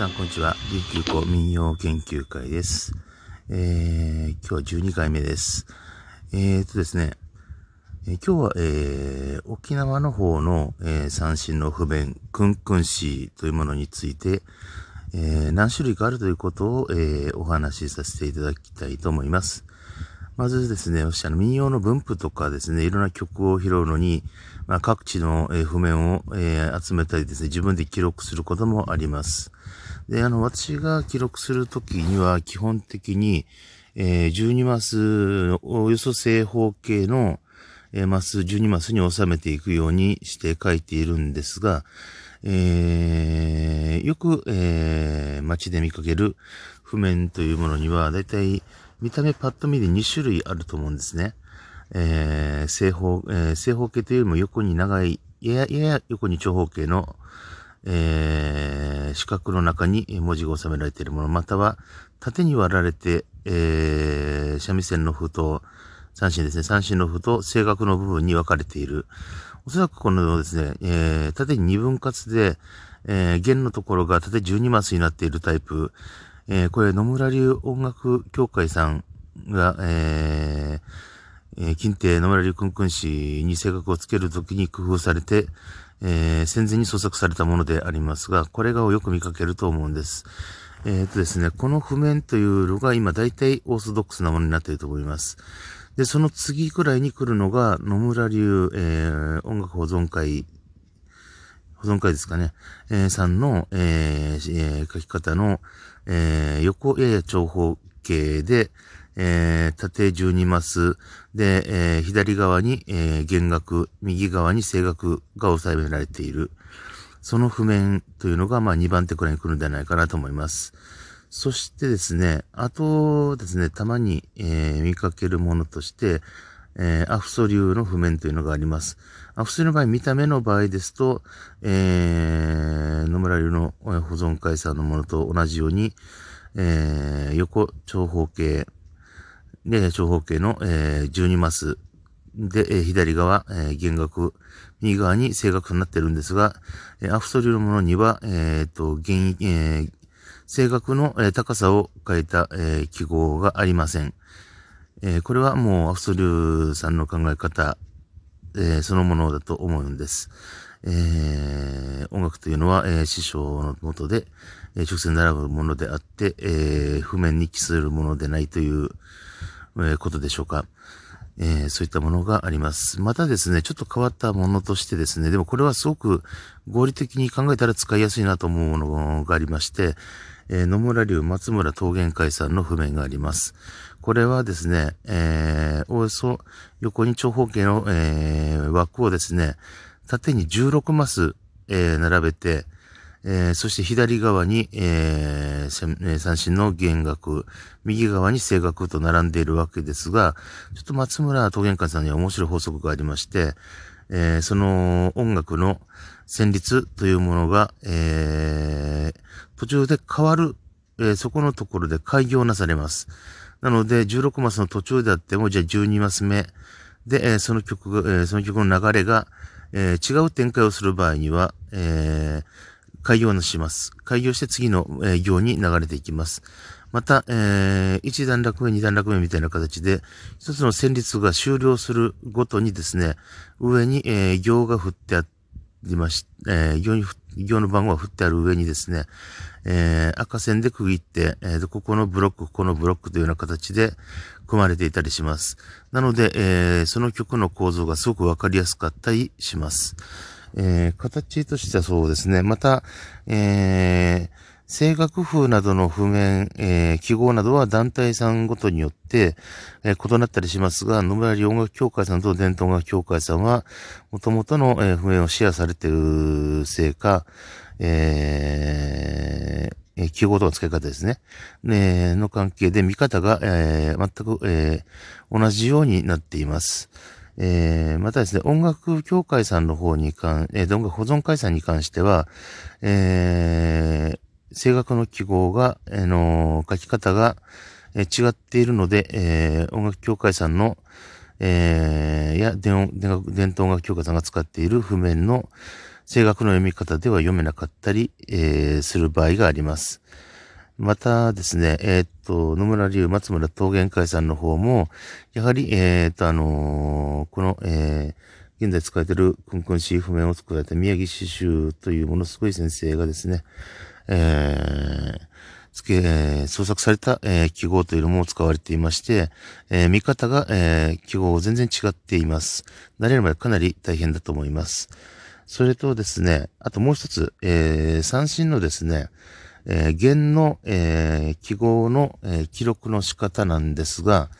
さん、こんにちは。琉球湖民謡研究会です。えー、今日は12回目です。えーとですね、えー、今日は、えー、沖縄の方の、えー、三振の不便、クンクンシーというものについて、えー、何種類かあるということを、えー、お話しさせていただきたいと思います。まずですね、私、あの、民謡の分布とかですね、いろんな曲を拾うのに、まあ、各地の、えー、譜面を、えー、集めたりですね、自分で記録することもあります。で、あの、私が記録するときには、基本的に、えー、12マス、およそ正方形の、えー、マス、12マスに収めていくようにして書いているんですが、えー、よく、えー、街で見かける譜面というものには、だいたい見た目パッと見で2種類あると思うんですね。えー、正方、えー、正方形というよりも横に長い、やや、やや横に長方形の、えー、四角の中に文字が収められているもの、または縦に割られて、えー、三味線の符と、三振ですね、三振の符と正確の部分に分かれている。おそらくこのですね、えー、縦に二分割で、えー、弦のところが縦12マスになっているタイプ。えー、これ野村流音楽協会さんが、えー、えー、近帝野村流くんくん氏に性格をつけるときに工夫されて、えー、戦前に創作されたものでありますが、これがをよく見かけると思うんです。えっ、ー、とですね、この譜面というのが今大体オーソドックスなものになっていると思います。で、その次くらいに来るのが野村流、えー、音楽保存会、保存会ですかね、えー、さんの、えー、書き方の、え、横やや長方形で、えー、縦12マスで、えー、左側に、えー、弦楽、右側に声楽が収められている。その譜面というのが、まあ、2番手くらいに来るんじゃないかなと思います。そしてですね、あとですね、たまに、えー、見かけるものとして、えー、アフソ流の譜面というのがあります。アフソ流の場合、見た目の場合ですと、えー、野村流の保存会さんのものと同じように、えー、横長方形、で、長方形の、えー、12マスで、えー、左側、えー、弦楽、右側に正確となってるんですが、えー、アフソリルのものには、えっ、と、弦、えー、正確の、えー、高さを変えた、えー、記号がありません。えー、これはもうアフソリルさんの考え方、えー、そのものだと思うんです。えー、音楽というのは、えー、師匠のもとで、えー、直線並ぶものであって、えー、譜面に記するものでないという、え、ことでしょうか。えー、そういったものがあります。またですね、ちょっと変わったものとしてですね、でもこれはすごく合理的に考えたら使いやすいなと思うものがありまして、えー、野村流松村桃源会さんの譜面があります。これはですね、えー、およそ横に長方形の、えー、枠をですね、縦に16マス、え、並べて、えー、そして左側に、えー、三振の弦楽、右側に声楽と並んでいるわけですが、ちょっと松村桃源館さんには面白い法則がありまして、えー、その音楽の旋律というものが、え、途中で変わる、え、そこのところで開業なされます。なので、16マスの途中であっても、じゃあ12マス目で、え、その曲が、え、その曲の流れが、え、違う展開をする場合には、えー、開業のします。開業して次の、えー、行に流れていきます。また、えー、1段落目、2段落目みたいな形で、一つの旋律が終了するごとにですね、上に、えー、行が振ってありまし、えー、行に、行の番号が振ってある上にですね、えー、赤線で区切って、えー、ここのブロック、ここのブロックというような形で組まれていたりします。なので、えー、その曲の構造がすごくわかりやすかったりします。えー、形としてはそうですね。また、えー、声楽風などの譜面、えー、記号などは団体さんごとによって、えー、異なったりしますが、野村音楽協会さんと伝統音楽協会さんは、元々の、えー、譜面をシェアされているせいか、えー、記号との使い方ですね。ねの関係で見方が、えー、全く、えー、同じようになっています。えー、またですね、音楽協会さんの方に関、えー、音楽保存会さんに関しては、えー、声楽の記号が、え、の書き方が、え、違っているので、え、音楽協会さんの、え、や伝伝伝統音楽協会さんが使っている譜面の正確な読み方では読めなかったり、え、する場合があります。またですね、えー、っと、野村流松村桃源会さんの方も、やはり、えー、っと、あのー、この、えー、現在使われているクンクンシー譜面を作られた宮城詩集というものすごい先生がですね、えー、つけ、えー、創作された、えー、記号というのも使われていまして、えー、見方が、えー、記号を全然違っています。慣れるまでかなり大変だと思います。それとですね、あともう一つ、えー、三振のですね、えー、弦の、えー、記号の、えー、記録の仕方なんですが、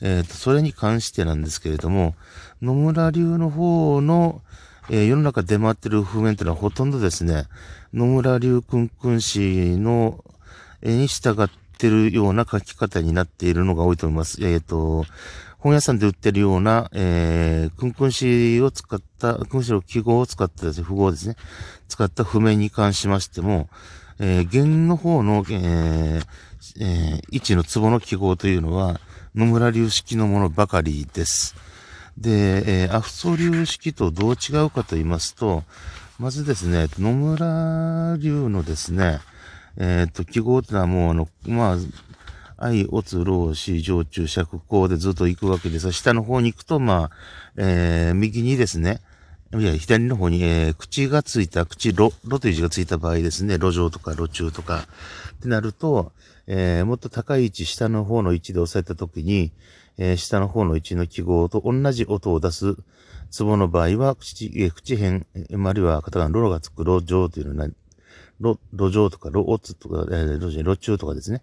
えーと、それに関してなんですけれども、野村流の方の、えー、世の中出回ってる譜面というのはほとんどですね、野村流くんくん氏の絵に従ってるような書き方になっているのが多いと思います。えっ、ー、と、本屋さんで売ってるような、えー、くんくんしを使った、くんしの記号を使ったですね符号ですね。使った譜面に関しましても、えー、弦の方の、えー、えー、位置の壺の記号というのは、野村流式のものばかりです。で、えー、アフソ流式とどう違うかと言いますと、まずですね、野村流のですね、えっ、と、記号ってのはもうあの、まあ、愛、オツ、ロー、シ、上中、尺、こうでずっと行くわけです。下の方に行くと、まあ、えー、右にですね、いや、左の方に、えー、口がついた、口、ろ、ろという字がついた場合ですね、路上とか路中とか、ってなると、えー、もっと高い位置、下の方の位置で押さえたときに、えー、下の方の位置の記号と同じ音を出す、壺の場合は、口、えー、口辺、あるいはカタカナ、ロロがつく路上というのは、路、路上とか、路オツとか、えー、路上、路中とかですね。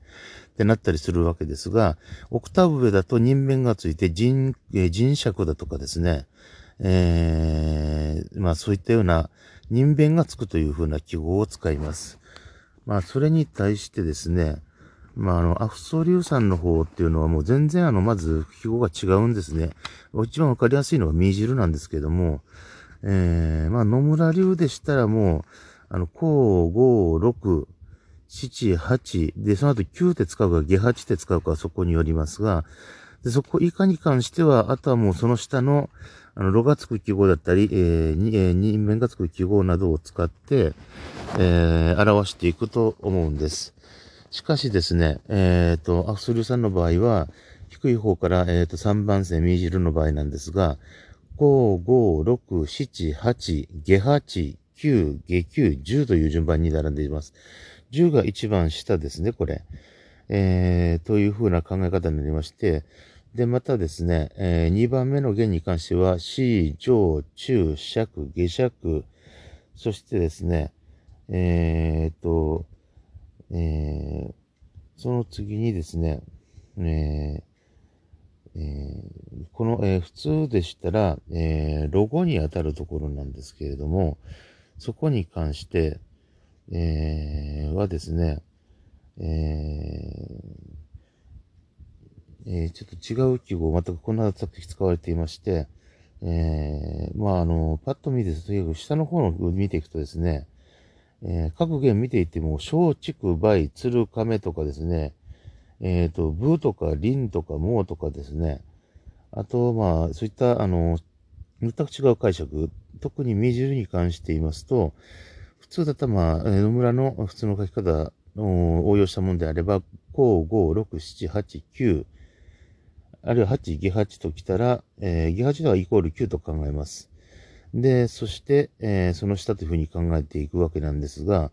ってなったりするわけですが、オクターブ上だと人面がついて人、えー、人尺だとかですね。えー、まあそういったような人弁がつくというふうな記号を使います。まあそれに対してですね、まああの、アフソリュウさんの方っていうのはもう全然あの、まず記号が違うんですね。一番わかりやすいのはミジルなんですけども、えー、まあ野村流でしたらもう、あの、こう、五、六、七、八、で、その後九って使うか、下八って使うかそこによりますが、で、そこ以下に関しては、あとはもうその下の、あの、ろがつく記号だったり、えー、に、えー、に面がつく記号などを使って、えー、表していくと思うんです。しかしですね、えっ、ー、と、アフスルさんの場合は、低い方から、えっ、ー、と、3番線、ミージルの場合なんですが、5、5、6、7、8、下8、9、下9、10という順番に並んでいます。10が一番下ですね、これ。えー、というふうな考え方になりまして、で、またですね、えー、2番目の弦に関しては、C、上、中、尺、下尺、そしてですね、えー、と、えー、その次にですね、えーえー、この、え、普通でしたら、え、ロゴに当たるところなんですけれども、そこに関して、え、はですね、え、えー、ちょっと違う記号、全くこんな作品使われていまして、えー、まあ、あの、パッと見て、とにかく下の方の見ていくとですね、えー、各弦見ていても、小畜梅、鶴亀とかですね、えっ、ー、と、ブとかリンとかモーとかですね、あと、まあ、そういった、あの、全く違う解釈、特にミジルに関して言いますと、普通だったら、まあ、野村の普通の書き方を応用したものであれば、5、5、6、7、8、9、あるいは8、下8と来たら、えー、下8ではイコール9と考えます。で、そして、えー、その下というふうに考えていくわけなんですが、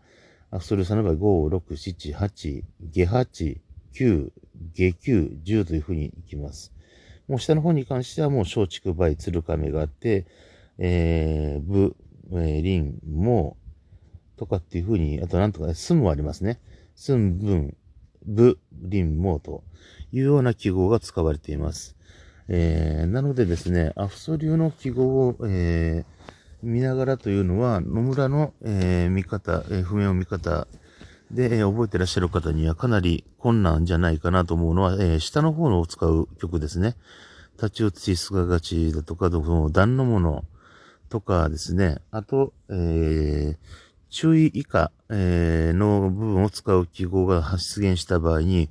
アクソルさんの場合、5、6、7、8、下8、9、下9、10というふうにいきます。もう下の方に関してはもう小畜梅、鶴亀があって、えー、ブ、えー、リン、モとかっていうふうに、あとなんとか、ね、スもありますね。スン、ブン、ブ、リン、モというような記号が使われています。えー、なのでですね、アフソ流の記号を、えー、見ながらというのは、野村の、えー、見方、えー、譜面を見方で、え、覚えてらっしゃる方にはかなり困難じゃないかなと思うのは、えー、下の方のを使う曲ですね。立ち写しすががちだとか、その段のものとかですね。あと、えー、注意以下、えー、の部分を使う記号が出現した場合に、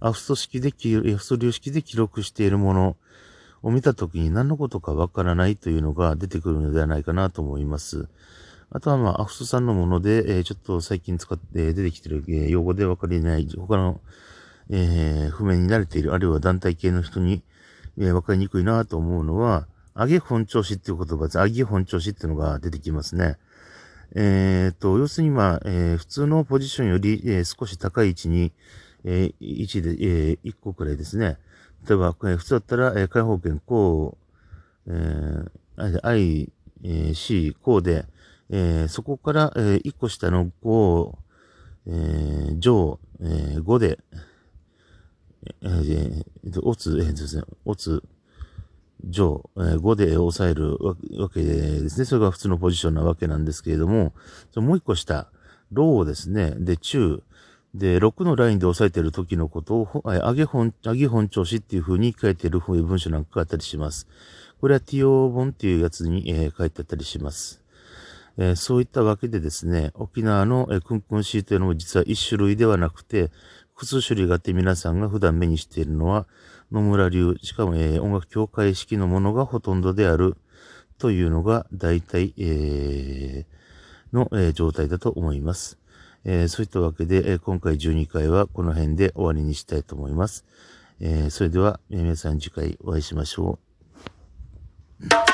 アフスト式で、アフスト流式で記録しているものを見たときに何のことかわからないというのが出てくるのではないかなと思います。あとはまあ、アフストさんのもので、ちょっと最近使って出てきてる、用語で分かりない、他の、えー、譜面に慣れている、あるいは団体系の人に、えー、分かりにくいなと思うのは、上げ本調子っていう言葉です。上げ本調子っていうのが出てきますね。えっ、と、要するにまあ、えー、普通のポジションより、えー、少し高い位置に、えー、位置で、えー、1個くらいですね。例えば、えー、普通だったら、えー、開放権、こう、えー、I、えー、C、こうで、えー、そこから、えー、1個下の5、えー、上、えー、5で、えー、えー、オツ、えー、ですね、オツ、上、えー、5で抑えるわけですね。それが普通のポジションなわけなんですけれども、そのもう一個下、ローですね。で、中、で、6のラインで押さえている時のことを、上げ本、上げ本調子っていう風に書いている文章なんかがあったりします。これは TO 本っていうやつに、えー、書いてあったりします。えー、そういったわけでですね、沖縄の、えー、クンクンシーというのも実は一種類ではなくて、複数種類があって皆さんが普段目にしているのは、野村流、しかも、えー、音楽協会式のものがほとんどであるというのが大体、えー、の、えー、状態だと思います。えー、そういったわけで、え、今回12回はこの辺で終わりにしたいと思います。えー、それでは、皆さん次回お会いしましょう。